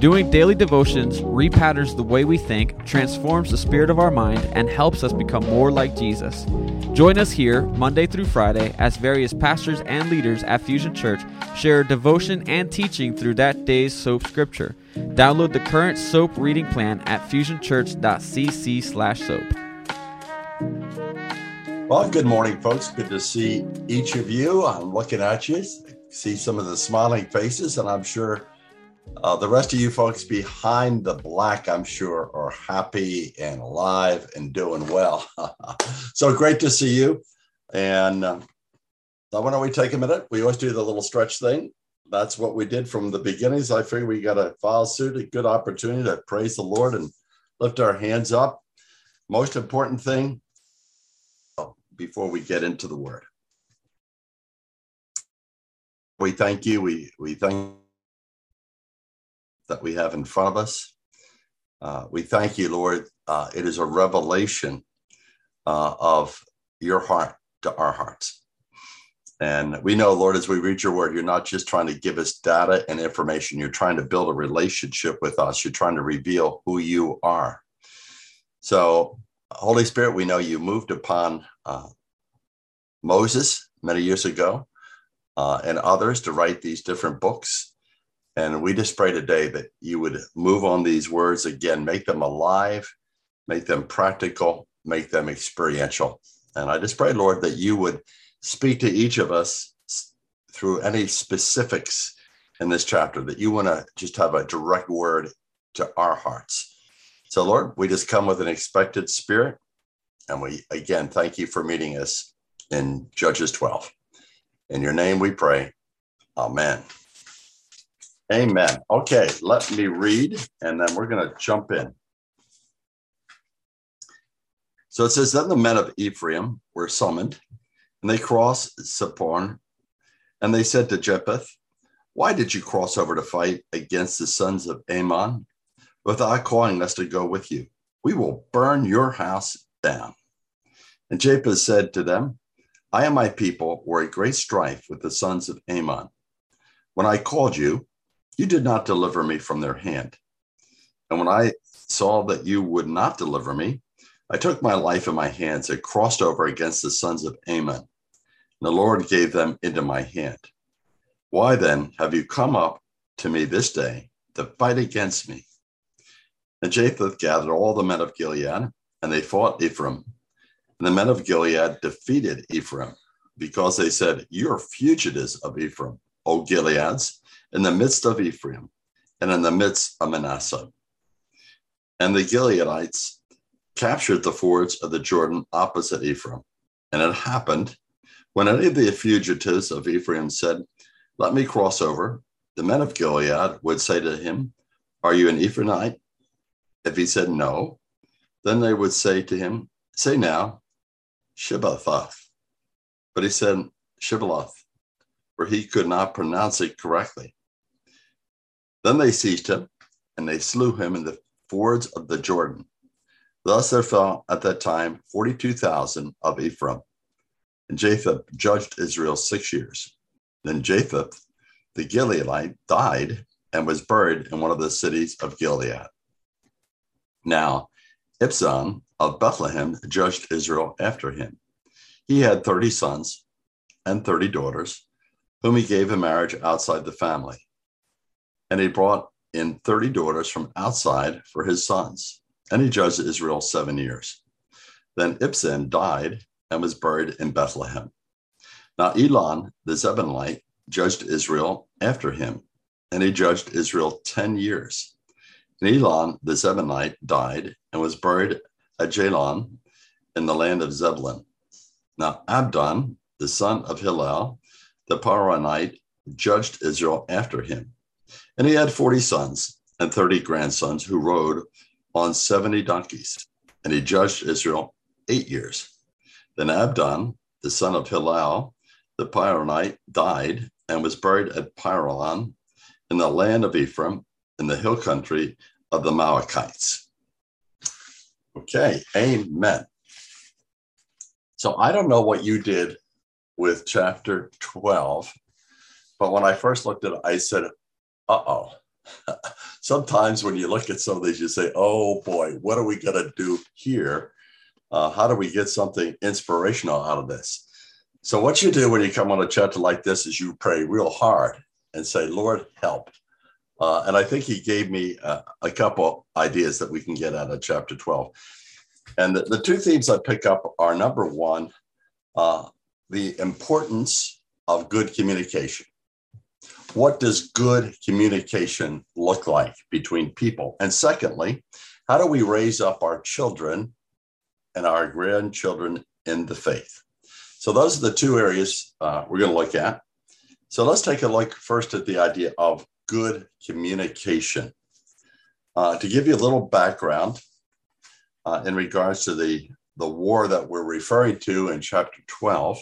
Doing daily devotions repatterns the way we think, transforms the spirit of our mind, and helps us become more like Jesus. Join us here Monday through Friday as various pastors and leaders at Fusion Church share devotion and teaching through that day's soap scripture. Download the current soap reading plan at fusionchurch.cc slash soap. Well, good morning, folks. Good to see each of you. I'm looking at you, see some of the smiling faces, and I'm sure uh, the rest of you folks behind the black, I'm sure, are happy and alive and doing well. so great to see you. And uh, why don't we take a minute? We always do the little stretch thing. That's what we did from the beginnings. I figured we got a file suit, a good opportunity to praise the Lord and lift our hands up. Most important thing before we get into the word. We thank you. We we thank that we have in front of us. Uh, we thank you, Lord. Uh, it is a revelation uh, of your heart to our hearts. And we know, Lord, as we read your word, you're not just trying to give us data and information. You're trying to build a relationship with us. You're trying to reveal who you are. So, Holy Spirit, we know you moved upon uh, Moses many years ago uh, and others to write these different books. And we just pray today that you would move on these words again, make them alive, make them practical, make them experiential. And I just pray, Lord, that you would speak to each of us through any specifics in this chapter, that you want to just have a direct word to our hearts. So, Lord, we just come with an expected spirit. And we again thank you for meeting us in Judges 12. In your name we pray. Amen. Amen. Okay, let me read and then we're going to jump in. So it says, Then the men of Ephraim were summoned, and they crossed Zaphon, and they said to Jephthah, Why did you cross over to fight against the sons of Ammon without calling us to go with you? We will burn your house down. And Jephthah said to them, I and my people were at great strife with the sons of Ammon. When I called you, you did not deliver me from their hand. And when I saw that you would not deliver me, I took my life in my hands and crossed over against the sons of Ammon. And the Lord gave them into my hand. Why then have you come up to me this day to fight against me? And Jephthah gathered all the men of Gilead, and they fought Ephraim. And the men of Gilead defeated Ephraim, because they said, You are fugitives of Ephraim, O Gileads in the midst of Ephraim and in the midst of Manasseh. And the Gileadites captured the fords of the Jordan opposite Ephraim. And it happened when any of the fugitives of Ephraim said, Let me cross over, the men of Gilead would say to him, Are you an Ephraimite? If he said no, then they would say to him, Say now, Shibboleth. But he said Shibboleth, for he could not pronounce it correctly. Then they seized him, and they slew him in the fords of the Jordan. Thus there fell at that time 42,000 of Ephraim. And Japheth judged Israel six years. Then Japheth, the Gileadite, died and was buried in one of the cities of Gilead. Now, Ibzan of Bethlehem judged Israel after him. He had 30 sons and 30 daughters, whom he gave in marriage outside the family and he brought in 30 daughters from outside for his sons. And he judged Israel seven years. Then Ibzan died and was buried in Bethlehem. Now Elon, the Zebulunite, judged Israel after him, and he judged Israel 10 years. And Elon, the Zebulunite, died and was buried at Jalon in the land of Zebulun. Now Abdon, the son of Hillel, the Paranite, judged Israel after him and he had 40 sons and 30 grandsons who rode on 70 donkeys. And he judged Israel eight years. Then Abdon, the son of Hillel, the Pyronite, died and was buried at Pyron in the land of Ephraim in the hill country of the Amalekites. Okay, amen. So I don't know what you did with chapter 12, but when I first looked at it, I said, uh oh. Sometimes when you look at some of these, you say, oh boy, what are we going to do here? Uh, how do we get something inspirational out of this? So, what you do when you come on a chapter like this is you pray real hard and say, Lord, help. Uh, and I think he gave me uh, a couple ideas that we can get out of chapter 12. And the, the two themes I pick up are number one, uh, the importance of good communication. What does good communication look like between people? And secondly, how do we raise up our children and our grandchildren in the faith? So, those are the two areas uh, we're going to look at. So, let's take a look first at the idea of good communication. Uh, to give you a little background uh, in regards to the, the war that we're referring to in chapter 12,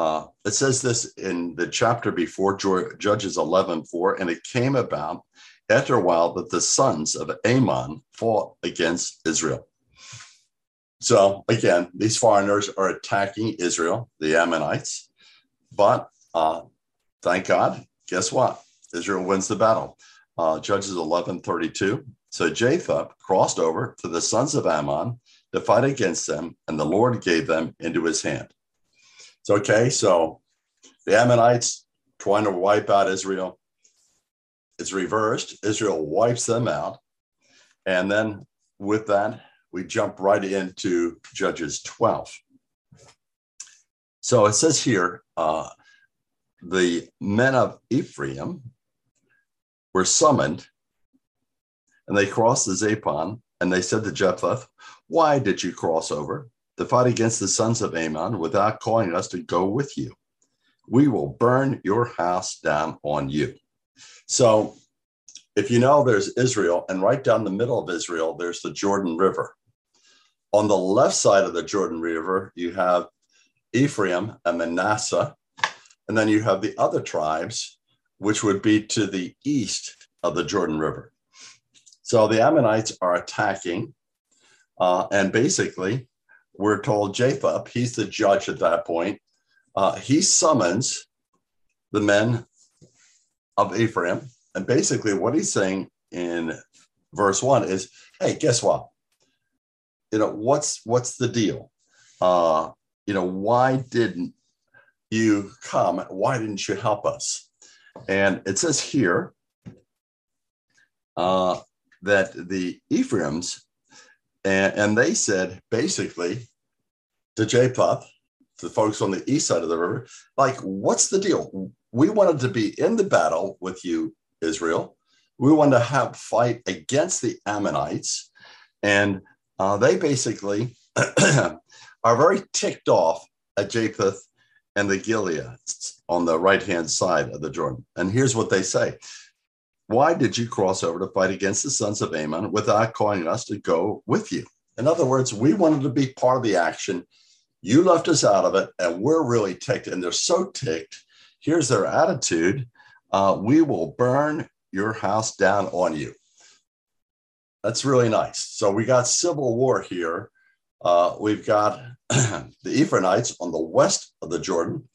uh, it says this in the chapter before Judges 11 4, and it came about after a while that the sons of Ammon fought against Israel. So again, these foreigners are attacking Israel, the Ammonites. But uh, thank God, guess what? Israel wins the battle. Uh, Judges 11 32. So Jephthah crossed over to the sons of Ammon to fight against them, and the Lord gave them into his hand. It's okay. So the Ammonites trying to wipe out Israel. It's reversed. Israel wipes them out. And then with that, we jump right into Judges 12. So it says here uh, the men of Ephraim were summoned and they crossed the Zaphon and they said to Jephthah, Why did you cross over? To fight against the sons of Ammon without calling us to go with you. We will burn your house down on you. So, if you know, there's Israel, and right down the middle of Israel, there's the Jordan River. On the left side of the Jordan River, you have Ephraim and Manasseh, and then you have the other tribes, which would be to the east of the Jordan River. So the Ammonites are attacking, uh, and basically, we're told Japheth, he's the judge at that point, uh, he summons the men of Ephraim. And basically, what he's saying in verse one is, hey, guess what? You know, what's what's the deal? Uh, you know, why didn't you come? Why didn't you help us? And it says here uh, that the Ephraim's and, and they said basically to Japheth, to the folks on the east side of the river, like, what's the deal? We wanted to be in the battle with you, Israel. We wanted to have fight against the Ammonites. And uh, they basically are very ticked off at Japheth and the Gileadites on the right hand side of the Jordan. And here's what they say why did you cross over to fight against the sons of Ammon without calling us to go with you? In other words, we wanted to be part of the action. You left us out of it, and we're really ticked. And they're so ticked. Here's their attitude uh, We will burn your house down on you. That's really nice. So we got civil war here. Uh, we've got the Ephraimites on the west of the Jordan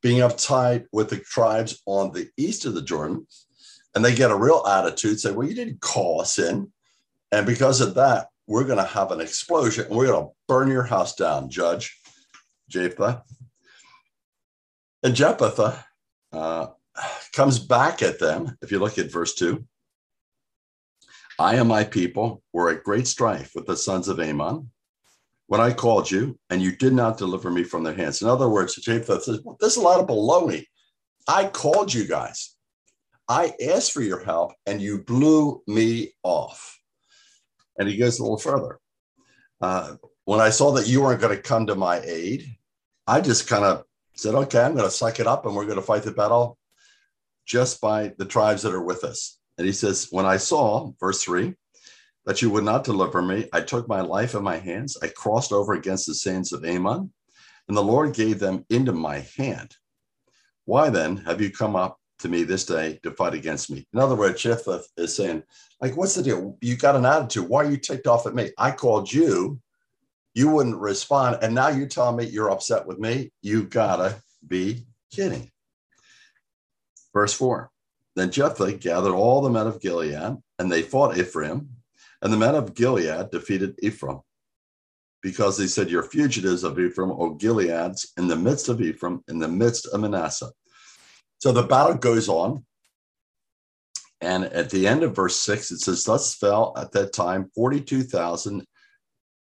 being uptight with the tribes on the east of the Jordan and they get a real attitude, say, well, you didn't call us in. And because of that, we're going to have an explosion and we're going to burn your house down, Judge Jephthah. And Jephthah uh, comes back at them. If you look at verse 2, I and my people were at great strife with the sons of Ammon when I called you, and you did not deliver me from their hands. In other words, Jephthah says, well, There's a lot of baloney. I called you guys. I asked for your help and you blew me off. And he goes a little further. Uh, when I saw that you weren't going to come to my aid, I just kind of said, okay, I'm going to suck it up and we're going to fight the battle just by the tribes that are with us. And he says, when I saw, verse three, that you would not deliver me, I took my life in my hands. I crossed over against the sands of Ammon, and the Lord gave them into my hand. Why then have you come up to me this day to fight against me. In other words, Jephthah uh, is saying, like, what's the deal? You got an attitude. Why are you ticked off at me? I called you. You wouldn't respond. And now you tell me you're upset with me. You gotta be kidding. Verse four. Then Jephthah gathered all the men of Gilead, and they fought Ephraim. And the men of Gilead defeated Ephraim because they said, You're fugitives of Ephraim, O Gileads, in the midst of Ephraim, in the midst of Manasseh. So the battle goes on. And at the end of verse six, it says, Thus fell at that time 42,000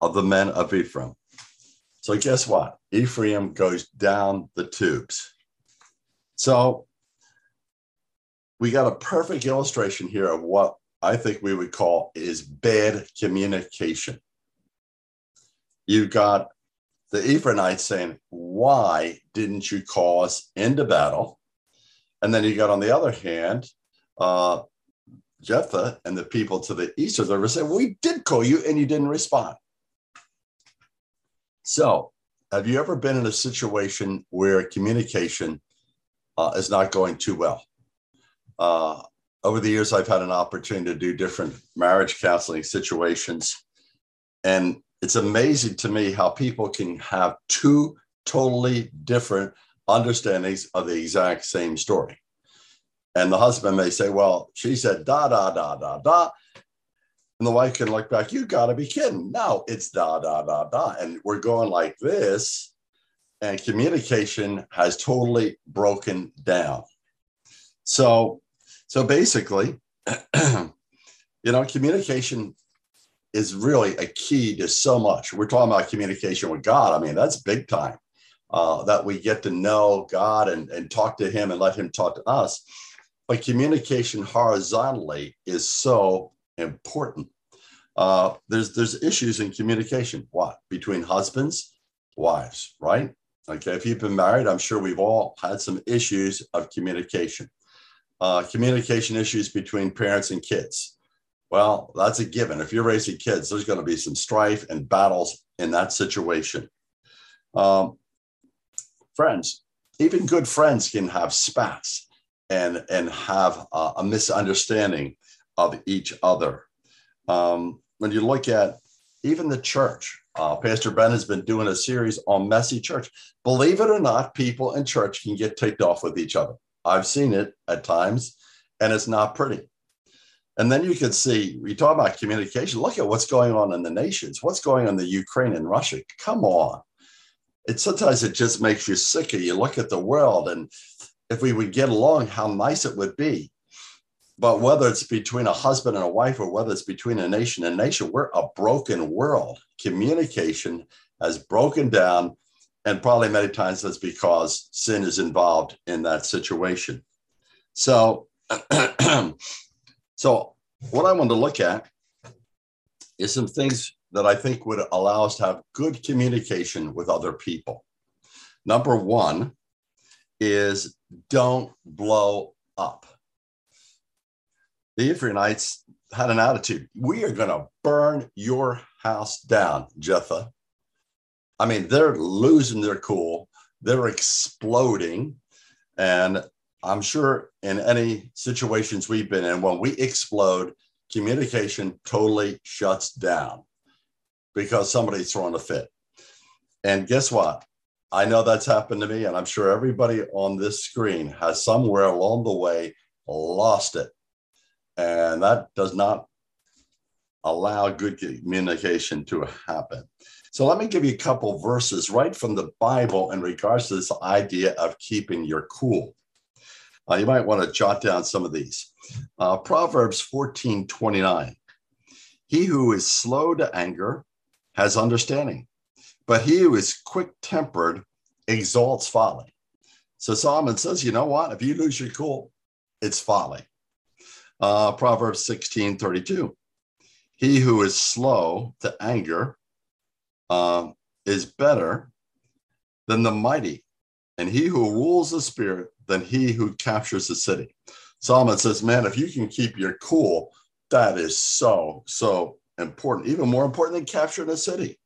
of the men of Ephraim. So guess what? Ephraim goes down the tubes. So we got a perfect illustration here of what I think we would call is bad communication. You've got the Ephraimites saying, Why didn't you call us into battle? And then you got on the other hand, uh, Jephthah and the people to the east of the river said, We did call you and you didn't respond. So, have you ever been in a situation where communication uh, is not going too well? Uh, over the years, I've had an opportunity to do different marriage counseling situations. And it's amazing to me how people can have two totally different understandings of uh, the exact same story. And the husband may say, Well, she said da, da, da, da, da. And the wife can look back, You got to be kidding. No, it's da, da, da, da. And we're going like this. And communication has totally broken down. So, so basically, you know, communication is really a key to so much. We're talking about communication with God. I mean, that's big time uh, that we get to know God and, and talk to Him and let Him talk to us. But communication horizontally is so important. Uh, there's there's issues in communication. What between husbands, wives, right? Okay, if you've been married, I'm sure we've all had some issues of communication. Uh, communication issues between parents and kids. Well, that's a given. If you're raising kids, there's going to be some strife and battles in that situation. Um, friends, even good friends can have spats and and have a, a misunderstanding of each other. Um, when you look at even the church, uh, Pastor Ben has been doing a series on messy church. Believe it or not, people in church can get ticked off with each other. I've seen it at times, and it's not pretty. And then you can see, we talk about communication. Look at what's going on in the nations. What's going on in the Ukraine and Russia? Come on it sometimes it just makes you sicker. You look at the world, and if we would get along, how nice it would be. But whether it's between a husband and a wife, or whether it's between a nation and nation, we're a broken world. Communication has broken down, and probably many times that's because sin is involved in that situation. So, so what I want to look at is some things that I think would allow us to have good communication with other people. Number one is don't blow up. The Ephraimites had an attitude we are going to burn your house down, Jephthah. I mean, they're losing their cool, they're exploding. And I'm sure in any situations we've been in, when we explode, communication totally shuts down because somebody's throwing a fit. And guess what? I know that's happened to me, and I'm sure everybody on this screen has somewhere along the way lost it. And that does not allow good communication to happen. So let me give you a couple verses right from the Bible in regards to this idea of keeping your cool. Uh, you might want to jot down some of these. Uh, Proverbs 14 29. He who is slow to anger has understanding, but he who is quick tempered exalts folly. So Solomon says, you know what? If you lose your cool, it's folly. Uh, Proverbs 16 32. He who is slow to anger uh, is better than the mighty, and he who rules the spirit than he who captures the city. Solomon says, man, if you can keep your cool, that is so, so important, even more important than capturing a city.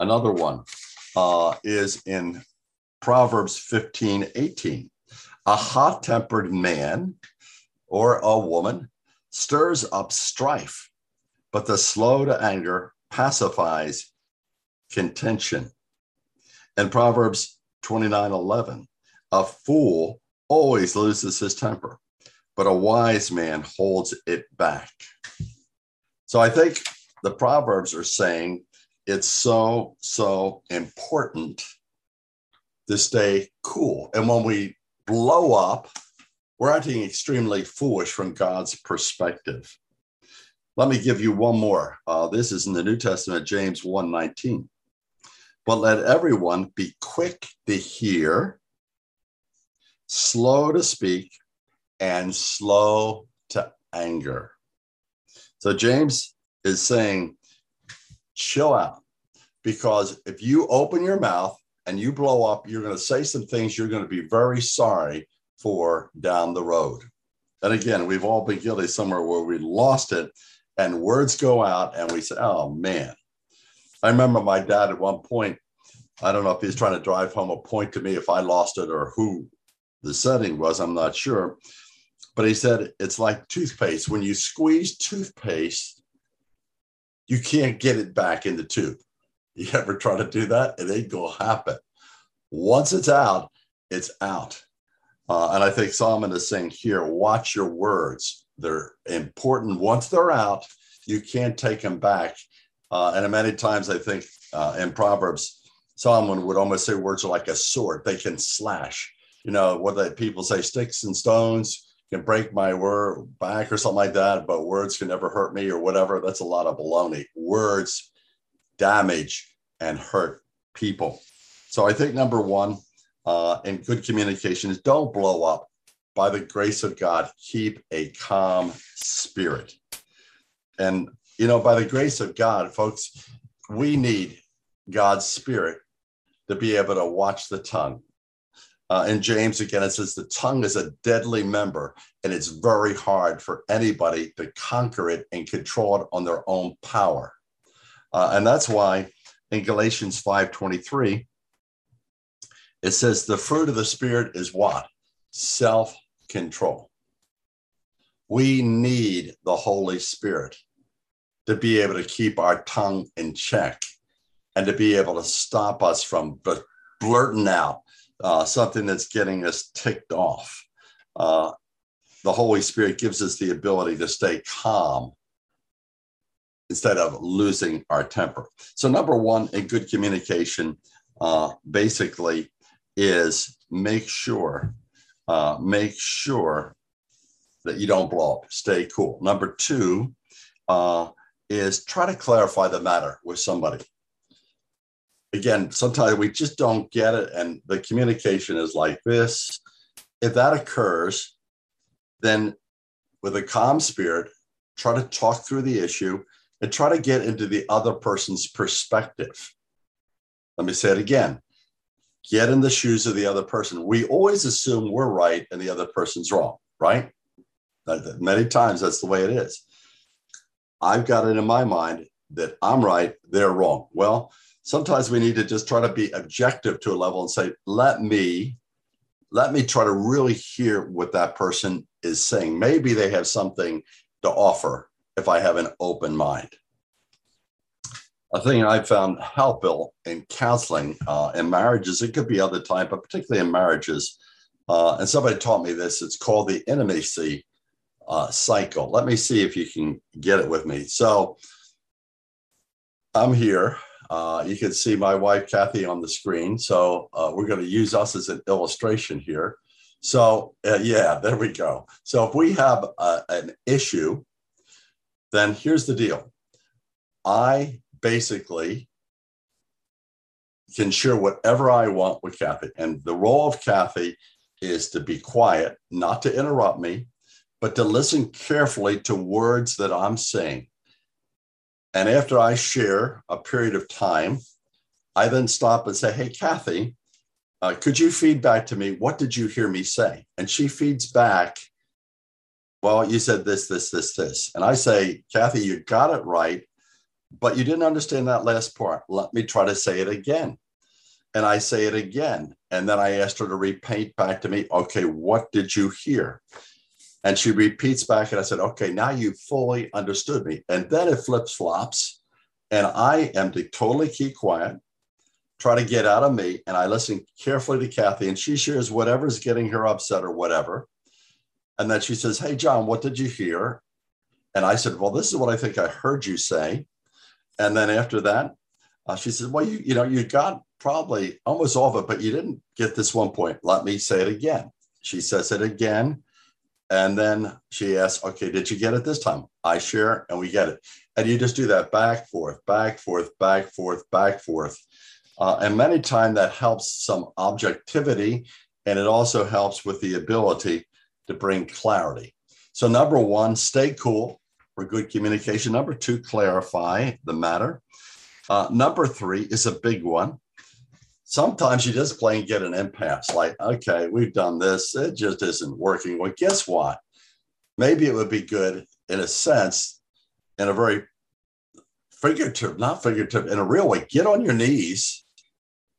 Another one uh, is in Proverbs 15 18. A hot tempered man or a woman stirs up strife, but the slow to anger pacifies contention. In Proverbs 29 11, a fool always loses his temper, but a wise man holds it back. So I think the Proverbs are saying it's so, so important to stay cool. And when we blow up, we're acting extremely foolish from God's perspective. Let me give you one more. Uh, this is in the New Testament, James 1 19. But let everyone be quick to hear, slow to speak, and slow to anger. So James is saying, chill out. Because if you open your mouth and you blow up, you're going to say some things you're going to be very sorry for down the road. And again, we've all been guilty somewhere where we lost it and words go out and we say, oh man. I remember my dad at one point, I don't know if he's trying to drive home a point to me if I lost it or who the setting was, I'm not sure. But he said it's like toothpaste. When you squeeze toothpaste, you can't get it back in the tube. You ever try to do that? It ain't gonna happen. Once it's out, it's out. Uh, and I think Solomon is saying here, watch your words. They're important. Once they're out, you can't take them back. Uh, and many times I think uh, in Proverbs, Solomon would almost say words are like a sword. They can slash. You know, what the people say, sticks and stones can break my word back or something like that, but words can never hurt me or whatever. That's a lot of baloney. Words damage and hurt people. So I think number one, uh, in good communication is don't blow up. By the grace of God, keep a calm spirit. And, you know, by the grace of God, folks, we need God's spirit to be able to watch the tongue. Uh, in James, again, it says the tongue is a deadly member, and it's very hard for anybody to conquer it and control it on their own power. Uh, and that's why in Galatians 5:23, it says the fruit of the spirit is what? Self-control. We need the Holy Spirit to be able to keep our tongue in check and to be able to stop us from blurting out uh, something that's getting us ticked off. Uh, the Holy Spirit gives us the ability to stay calm instead of losing our temper. So, number one, in good communication, uh, basically, is make sure, uh, make sure that you don't blow up. Stay cool. Number two uh, is try to clarify the matter with somebody. Again, sometimes we just don't get it, and the communication is like this. If that occurs, then with a calm spirit, try to talk through the issue and try to get into the other person's perspective. Let me say it again get in the shoes of the other person. We always assume we're right and the other person's wrong, right? Many times that's the way it is. I've got it in my mind that I'm right, they're wrong. Well, sometimes we need to just try to be objective to a level and say, let me, let me try to really hear what that person is saying. Maybe they have something to offer if I have an open mind. A thing I found helpful in counseling uh, in marriages, it could be other time, but particularly in marriages. Uh, and somebody taught me this. It's called the intimacy uh, cycle. Let me see if you can get it with me. So I'm here. Uh, you can see my wife Kathy on the screen. So uh, we're going to use us as an illustration here. So uh, yeah, there we go. So if we have an issue then here's the deal I basically can share whatever I want with Kathy. And the role of Kathy is to be quiet, not to interrupt me, but to listen carefully to words that I'm saying. And after I share a period of time, I then stop and say, Hey, Kathy, uh, could you feed back to me? What did you hear me say? And she feeds back well, you said this, this, this, this. And I say, Kathy, you got it right, but you didn't understand that last part. Let me try to say it again. And I say it again. And then I asked her to repaint back to me, okay, what did you hear? And she repeats back, and I said, okay, now you fully understood me. And then it flips flops. And I am to totally keep quiet, try to get out of me. And I listen carefully to Kathy, and she shares whatever's getting her upset or whatever. And then she says, Hey, John, what did you hear? And I said, Well, this is what I think I heard you say. And then after that, uh, she said, Well, you, you know, you got probably almost all of it, but you didn't get this one point. Let me say it again. She says it again. And then she asks, okay, did you get it this time? I share and we get it. And you just do that back, forth, back, forth, back, forth, back, forth. Uh, and many times that helps some objectivity and it also helps with the ability to bring clarity. So, number one, stay cool for good communication. Number two, clarify the matter. Uh, number three is a big one sometimes you just plain get an impasse like, okay, we've done this, it just isn't working. Well, guess what? Maybe it would be good in a sense, in a very figurative, not figurative, in a real way, get on your knees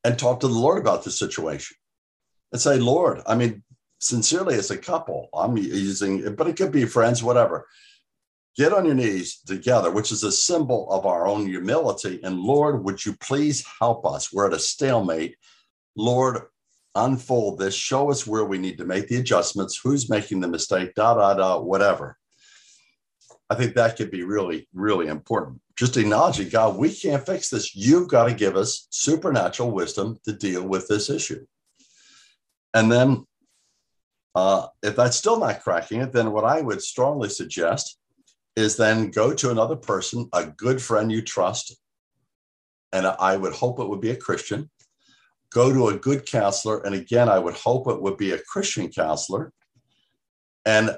and talk to the Lord about the situation and say, Lord, I mean, sincerely as a couple, I'm using, but it could be friends, whatever get on your knees together, which is a symbol of our own humility. And Lord, would you please help us? We're at a stalemate. Lord, unfold this, show us where we need to make the adjustments, who's making the mistake, da, da, da, whatever. I think that could be really, really important. Just acknowledging, God, we can't fix this. You've got to give us supernatural wisdom to deal with this issue. And then, uh, if that's still not cracking it, then what I would strongly suggest is then go to another person, a good friend you trust, and I would hope it would be a Christian. Go to a good counselor, and again, I would hope it would be a Christian counselor, and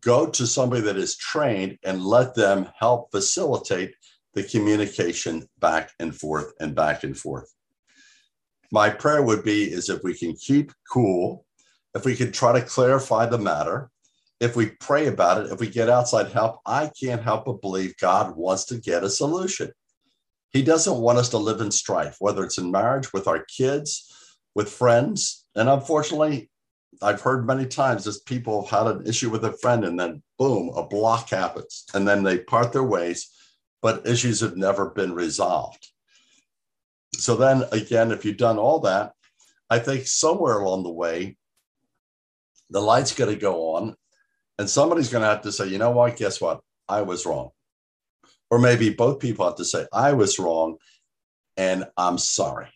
go to somebody that is trained and let them help facilitate the communication back and forth and back and forth. My prayer would be is if we can keep cool, if we can try to clarify the matter, if we pray about it, if we get outside help, I can't help but believe God wants to get a solution. He doesn't want us to live in strife, whether it's in marriage, with our kids, with friends. And unfortunately, I've heard many times that people have had an issue with a friend and then boom, a block happens and then they part their ways, but issues have never been resolved. So then again, if you've done all that, I think somewhere along the way, the light's going to go on and somebody's going to have to say, you know what? Guess what? I was wrong. Or maybe both people have to say, I was wrong and I'm sorry.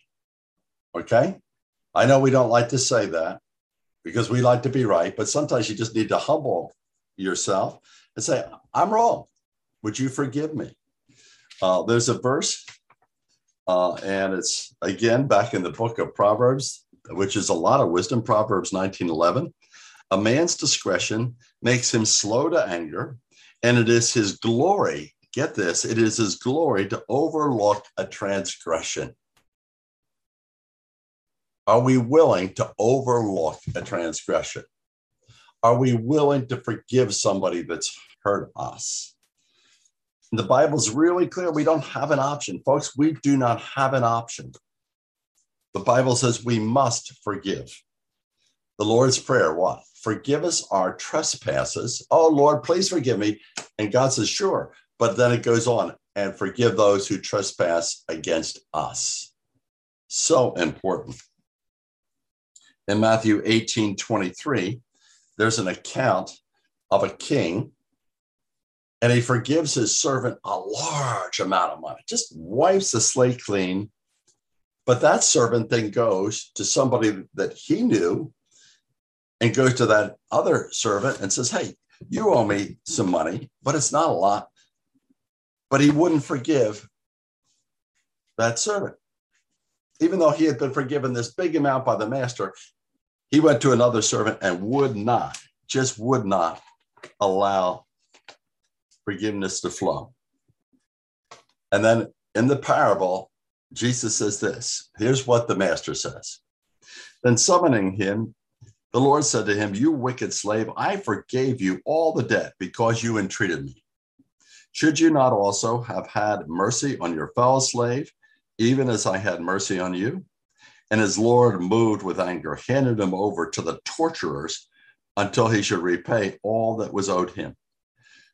Okay. I know we don't like to say that because we like to be right, but sometimes you just need to humble yourself and say, I'm wrong. Would you forgive me? Uh, there's a verse, uh, and it's again back in the book of Proverbs, which is a lot of wisdom, Proverbs 19 11. A man's discretion makes him slow to anger, and it is his glory, get this, it is his glory to overlook a transgression. Are we willing to overlook a transgression? Are we willing to forgive somebody that's hurt us? The Bible's really clear. We don't have an option. Folks, we do not have an option. The Bible says we must forgive. The Lord's Prayer, what? Forgive us our trespasses. Oh, Lord, please forgive me. And God says, sure. But then it goes on and forgive those who trespass against us. So important. In Matthew 18 23, there's an account of a king, and he forgives his servant a large amount of money, just wipes the slate clean. But that servant then goes to somebody that he knew and goes to that other servant and says, Hey, you owe me some money, but it's not a lot. But he wouldn't forgive that servant. Even though he had been forgiven this big amount by the master, he went to another servant and would not, just would not allow forgiveness to flow. And then in the parable, Jesus says this here's what the master says. Then summoning him, the Lord said to him, You wicked slave, I forgave you all the debt because you entreated me. Should you not also have had mercy on your fellow slave, even as I had mercy on you? And his Lord, moved with anger, handed him over to the torturers until he should repay all that was owed him.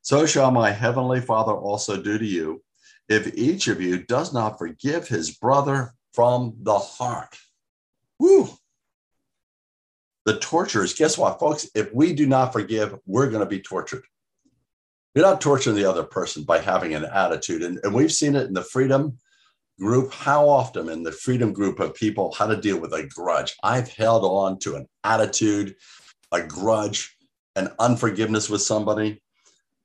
So shall my heavenly Father also do to you if each of you does not forgive his brother from the heart. Woo! The torturers, guess what, folks? If we do not forgive, we're going to be tortured. You're not torturing the other person by having an attitude. And, and we've seen it in the freedom group. How often in the freedom group of people, how to deal with a grudge? I've held on to an attitude, a grudge, an unforgiveness with somebody.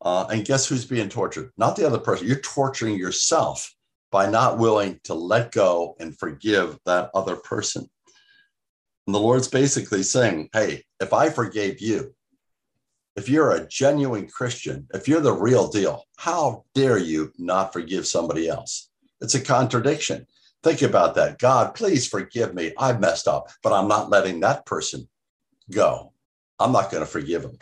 Uh, and guess who's being tortured? Not the other person. You're torturing yourself by not willing to let go and forgive that other person. And the Lord's basically saying, hey, if I forgave you, if you're a genuine Christian, if you're the real deal, how dare you not forgive somebody else? It's a contradiction. Think about that. God, please forgive me. I messed up, but I'm not letting that person go. I'm not going to forgive him.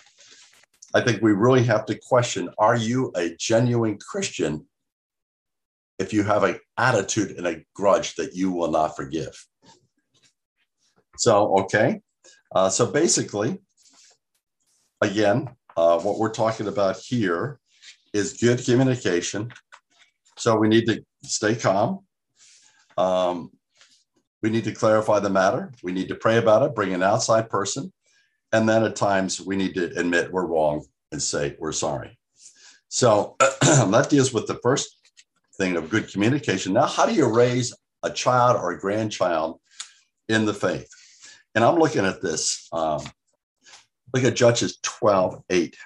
I think we really have to question are you a genuine Christian if you have an attitude and a grudge that you will not forgive? So, okay. Uh, so basically, again, uh, what we're talking about here is good communication. So we need to stay calm. Um, we need to clarify the matter. We need to pray about it, bring an outside person. And then at times we need to admit we're wrong and say we're sorry. So that deals with the first thing of good communication. Now, how do you raise a child or a grandchild in the faith? And I'm looking at this. Um, look at Judges 12 8.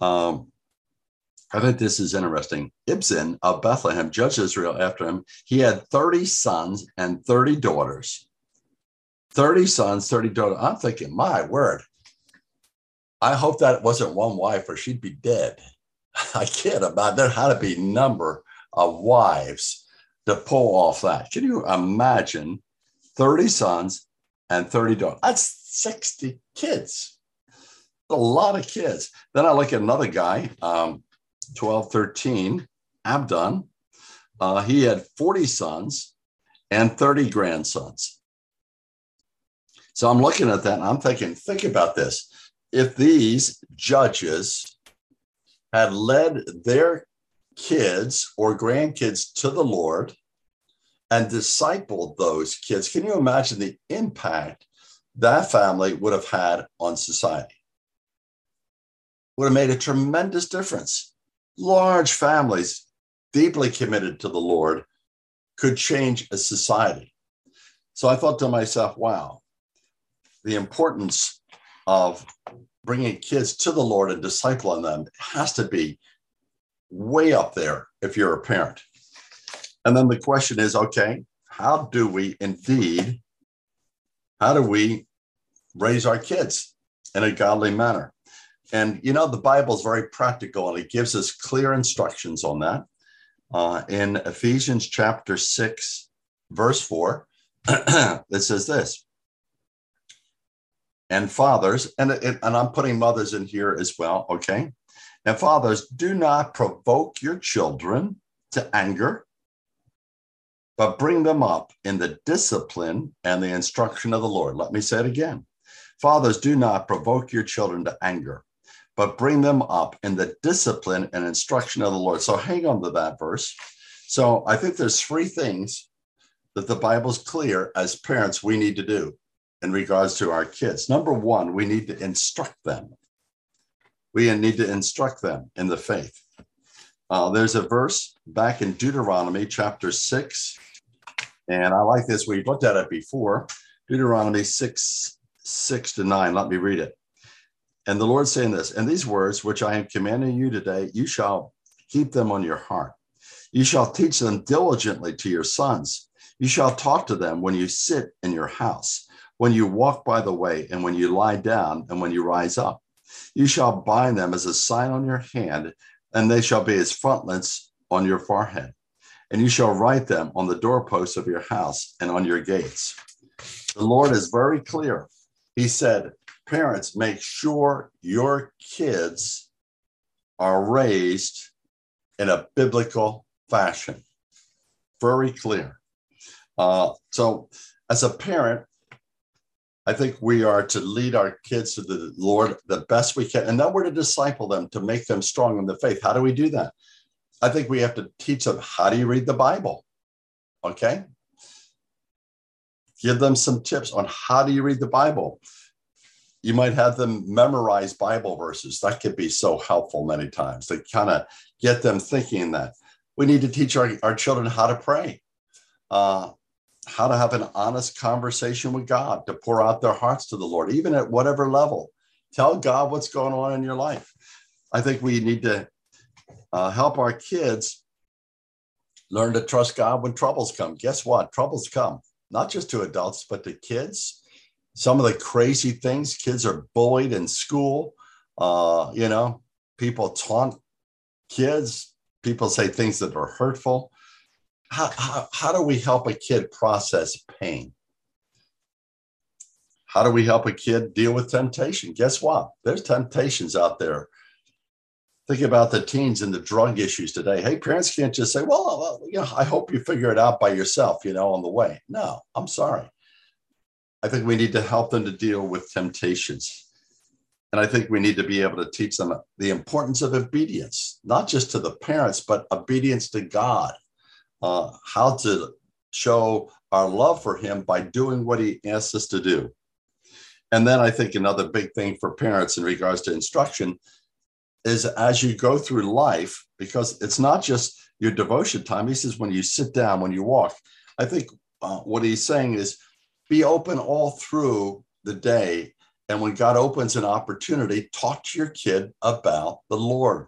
Um, I think this is interesting. Ibzan of Bethlehem judged Israel after him. He had 30 sons and 30 daughters. 30 sons, 30 daughters. I'm thinking, my word. I hope that wasn't one wife or she'd be dead. I can't imagine there had to be number of wives to pull off that. Can you imagine 30 sons and 30 daughters? That's 60 kids. A lot of kids. Then I look at another guy, um, 12, 13, Abdon. Uh, he had 40 sons and 30 grandsons. So I'm looking at that and I'm thinking, think about this. If these judges had led their kids or grandkids to the Lord and discipled those kids, can you imagine the impact that family would have had on society? Would have made a tremendous difference. Large families, deeply committed to the Lord, could change a society. So I thought to myself, wow, the importance of bringing kids to the Lord and discipling them has to be way up there if you're a parent. And then the question is okay, how do we indeed, how do we raise our kids in a godly manner? And you know, the Bible is very practical and it gives us clear instructions on that. Uh, in Ephesians chapter 6, verse 4, it says this and fathers, and, and I'm putting mothers in here as well, okay? And fathers, do not provoke your children to anger, but bring them up in the discipline and the instruction of the Lord. Let me say it again. Fathers, do not provoke your children to anger, but bring them up in the discipline and instruction of the Lord. So hang on to that verse. So I think there's three things that the Bible's clear as parents we need to do in regards to our kids. Number one, we need to instruct them. We need to instruct them in the faith. Uh, there's a verse back in Deuteronomy chapter 6, and I like this. We've looked at it before. Deuteronomy 6, 6 to 9. Let me read it. And the Lord saying this, and these words which I am commanding you today, you shall keep them on your heart. You shall teach them diligently to your sons. You shall talk to them when you sit in your house when you walk by the way, and when you lie down, and when you rise up. You shall bind them as a sign on your hand, and they shall be as frontlets on your forehead. And you shall write them on the doorposts of your house and on your gates. The Lord is very clear. He said, Parents, make sure your kids are raised in a biblical fashion. Very clear. Uh, so as a parent, I think we are to lead our kids to the Lord the best we can. And then we're to disciple them to make them strong in the faith. How do we do that? I think we have to teach them how do you read the Bible? Okay. Give them some tips on how do you read the Bible. You might have them memorize Bible verses. That could be so helpful many times to kind of get them thinking that. We need to teach our, our children how to pray. Uh, how to have an honest conversation with God, to pour out their hearts to the Lord, even at whatever level. Tell God what's going on in your life. I think we need to uh, help our kids learn to trust God when troubles come. Guess what? Troubles come, not just to adults, but to kids. Some of the crazy things kids are bullied in school. Uh, you know, people taunt kids, people say things that are hurtful how, how, how do we help a kid process pain? How do we help a kid deal with temptation? Guess what? There's temptations out there. Think about the teens and the drug issues today. Hey, parents can't just say, well, you know, I hope you figure it out by yourself, you know, on the way. No, I'm sorry. I think we need to help them to deal with temptations. And I think we need to be able to teach them the importance of obedience, not just to the parents, but obedience to God uh, how to show our love for him by doing what he asks us to do. And then I think another big thing for parents in regards to instruction is as you go through life, because it's not just your devotion time. He says, when you sit down, when you walk, I think uh, what he's saying is be open all through the day. And when God opens an opportunity, talk to your kid about the Lord.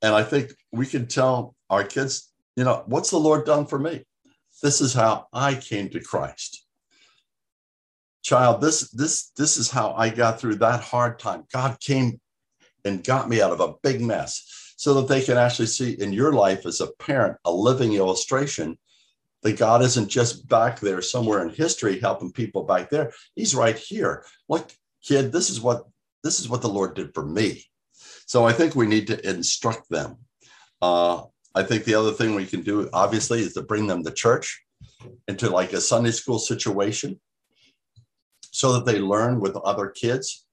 And I think we can tell our kids you know, what's the Lord done for me? This is how I came to Christ. Child, this this this is how I got through that hard time. God came and got me out of a big mess so that they can actually see in your life as a parent a living illustration that God isn't just back there somewhere in history helping people back there. He's right here. Look, kid, this is what this is what the Lord did for me. So I think we need to instruct them. Uh, I think the other thing we can do, obviously, is to bring them to church into like a Sunday school situation so that they learn with other kids.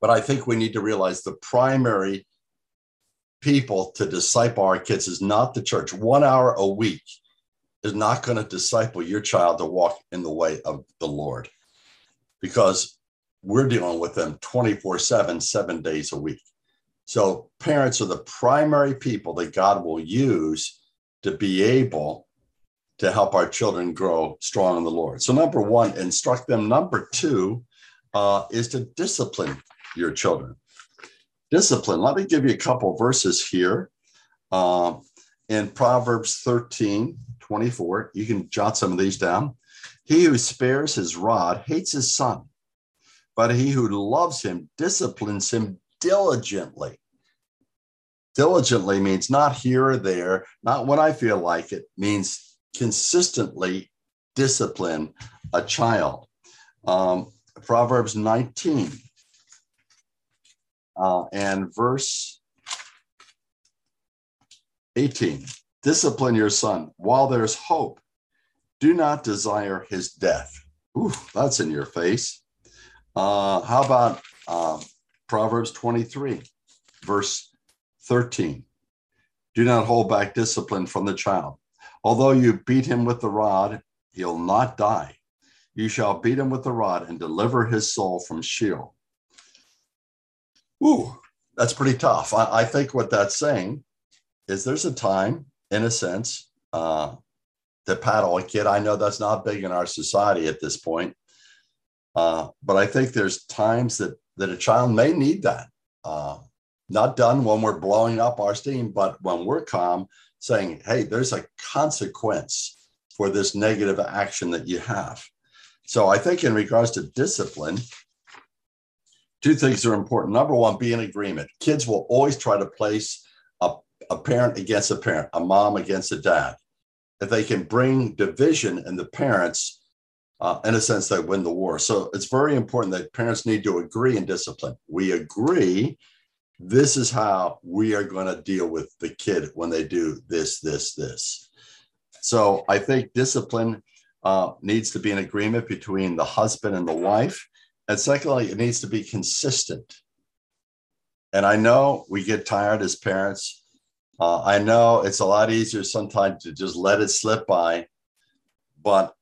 But I think we need to realize the primary people to disciple our kids is not the church. One hour a week is not going to disciple your child to walk in the way of the Lord because we're dealing with them 24 7, seven days a week. So parents are the primary people that God will use to be able to help our children grow strong in the Lord. So number one, instruct them. Number two uh, is to discipline your children. Discipline. Let me give you a couple verses here. Uh, in Proverbs 13, 24, you can jot some of these down. He who spares his rod hates his son, but he who loves him disciplines him diligently. Diligently means not here or there, not when I feel like it, means consistently discipline a child. Um, Proverbs 19 uh, and verse 18 Discipline your son while there's hope. Do not desire his death. Ooh, that's in your face. Uh, how about uh, Proverbs 23, verse 13. Do not hold back discipline from the child. Although you beat him with the rod, he'll not die. You shall beat him with the rod and deliver his soul from Sheol. Ooh, that's pretty tough. I, I think what that's saying is there's a time, in a sense, uh, to paddle a kid. I know that's not big in our society at this point, uh, but I think there's times that that a child may need that. Uh, not done when we're blowing up our steam, but when we're calm, saying, hey, there's a consequence for this negative action that you have. So I think in regards to discipline, two things are important. Number one, be in agreement. Kids will always try to place a, a parent against a parent, a mom against a dad. If they can bring division in the parents, uh, in a sense, they win the war. So it's very important that parents need to agree in discipline. We agree this is how we are going to deal with the kid when they do this, this, this. So I think discipline uh, needs to be an agreement between the husband and the wife. And secondly, it needs to be consistent. And I know we get tired as parents. Uh, I know it's a lot easier sometimes to just let it slip by, but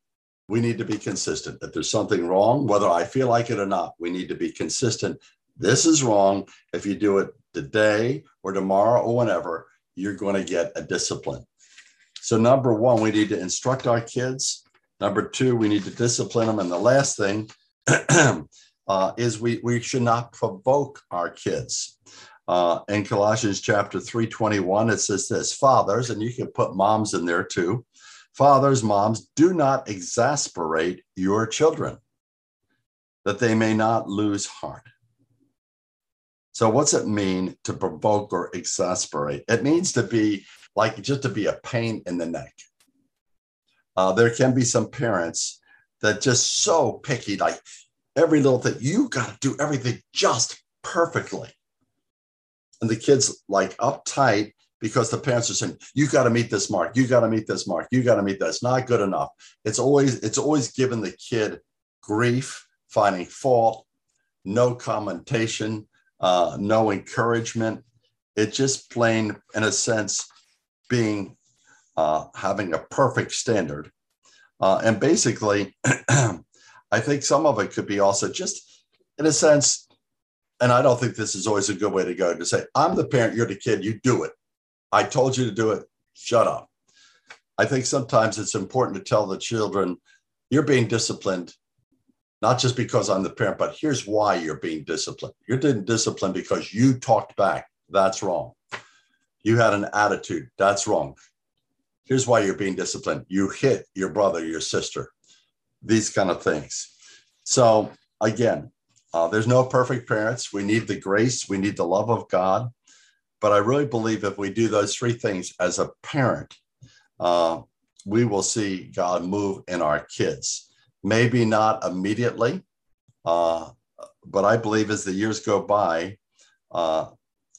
we need to be consistent. If there's something wrong, whether I feel like it or not, we need to be consistent. This is wrong. If you do it today or tomorrow or whenever, you're going to get a discipline. So, number one, we need to instruct our kids. Number two, we need to discipline them. And the last thing uh, is we, we should not provoke our kids. Uh, in Colossians chapter 3:21, it says this: Fathers, and you can put moms in there too. Fathers, moms, do not exasperate your children, that they may not lose heart. So, what's it mean to provoke or exasperate? It means to be like just to be a pain in the neck. Uh, there can be some parents that just so picky, like every little thing, you got to do everything just perfectly. And the kids like uptight because the parents are saying, you got to meet this mark, you got to meet this mark, you got to meet this, not good enough. It's always, it's always given the kid grief, finding fault, no commentation, uh, no encouragement. It just plain, in a sense, being uh, having a perfect standard. Uh, and basically, I think some of it could be also just, in a sense, and I don't think this is always a good way to go to say, I'm the parent, you're the kid, you do it. I told you to do it, shut up. I think sometimes it's important to tell the children, you're being disciplined not just because I'm the parent, but here's why you're being disciplined. You're being disciplined because you talked back. That's wrong. You had an attitude. That's wrong. Here's why you're being disciplined. You hit your brother, your sister, these kind of things. So, again, uh, there's no perfect parents. We need the grace, we need the love of God. But I really believe if we do those three things as a parent, uh, we will see God move in our kids maybe not immediately, uh, but I believe as the years go by, uh,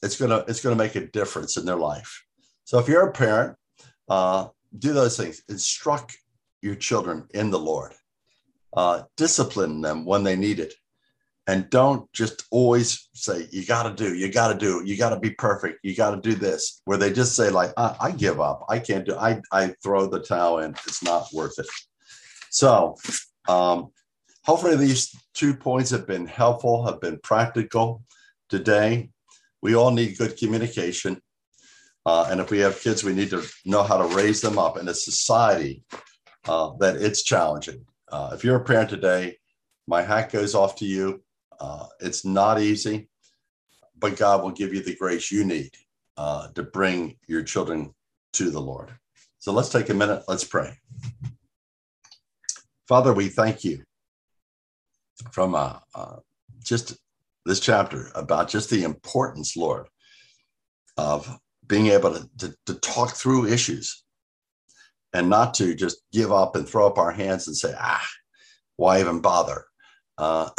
it's gonna it's gonna make a difference in their life. So if you're a parent, uh, do those things. Instruct your children in the Lord. Uh, discipline them when they need it, and don't just always say you got to do, you got to do, you got to be perfect, you got to do this. Where they just say like, I, I give up, I can't do, I I throw the towel in. It's not worth it. So um, hopefully, these two points have been helpful, have been practical today. We all need good communication. Uh, and if we have kids, we need to know how to raise them up in a society uh, that it's challenging. Uh, if you're a parent today, my hat goes off to you. Uh, it's not easy, but God will give you the grace you need uh, to bring your children to the Lord. So let's take a minute. Let's pray. Father, we thank you from uh, just this chapter about just the importance, Lord, of being able to, to, to, talk through issues and not to just give up and throw up our hands and say, ah, why even bother? Uh,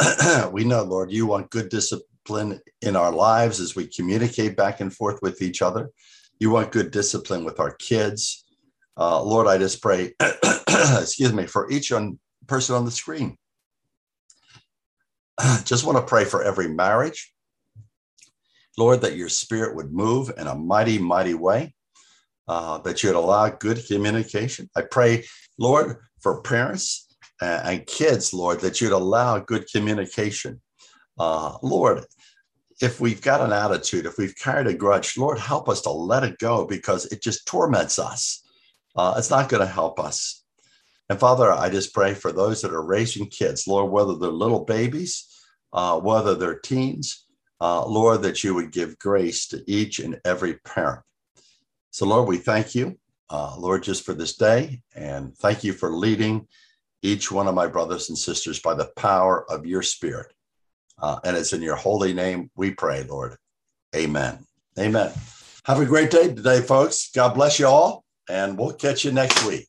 we know, Lord, you want good discipline in our lives as we communicate back and forth with each other. You want good discipline with our kids. Uh, Lord, I just pray, excuse me, for each one, person on the screen. Just want to pray for every marriage. Lord, that your spirit would move in a mighty, mighty way, uh, that you'd allow good communication. I pray, Lord, for parents and kids, Lord, that you'd allow good communication. Uh, Lord, if we've got an attitude, if we've carried a grudge, Lord, help us to let it go because it just torments us. Uh, it's not going to help us. And Father, I just pray for those that are raising kids, Lord, whether they're little babies, uh, whether they're teens, uh, Lord, that you would give grace to each and every parent. So, Lord, we thank you, uh, Lord, just for this day. And thank you for leading each one of my brothers and sisters by the power of your spirit. Uh, and it's in your holy name we pray, Lord. Amen. Amen. Have a great day today, folks. God bless you all, and we'll catch you next week.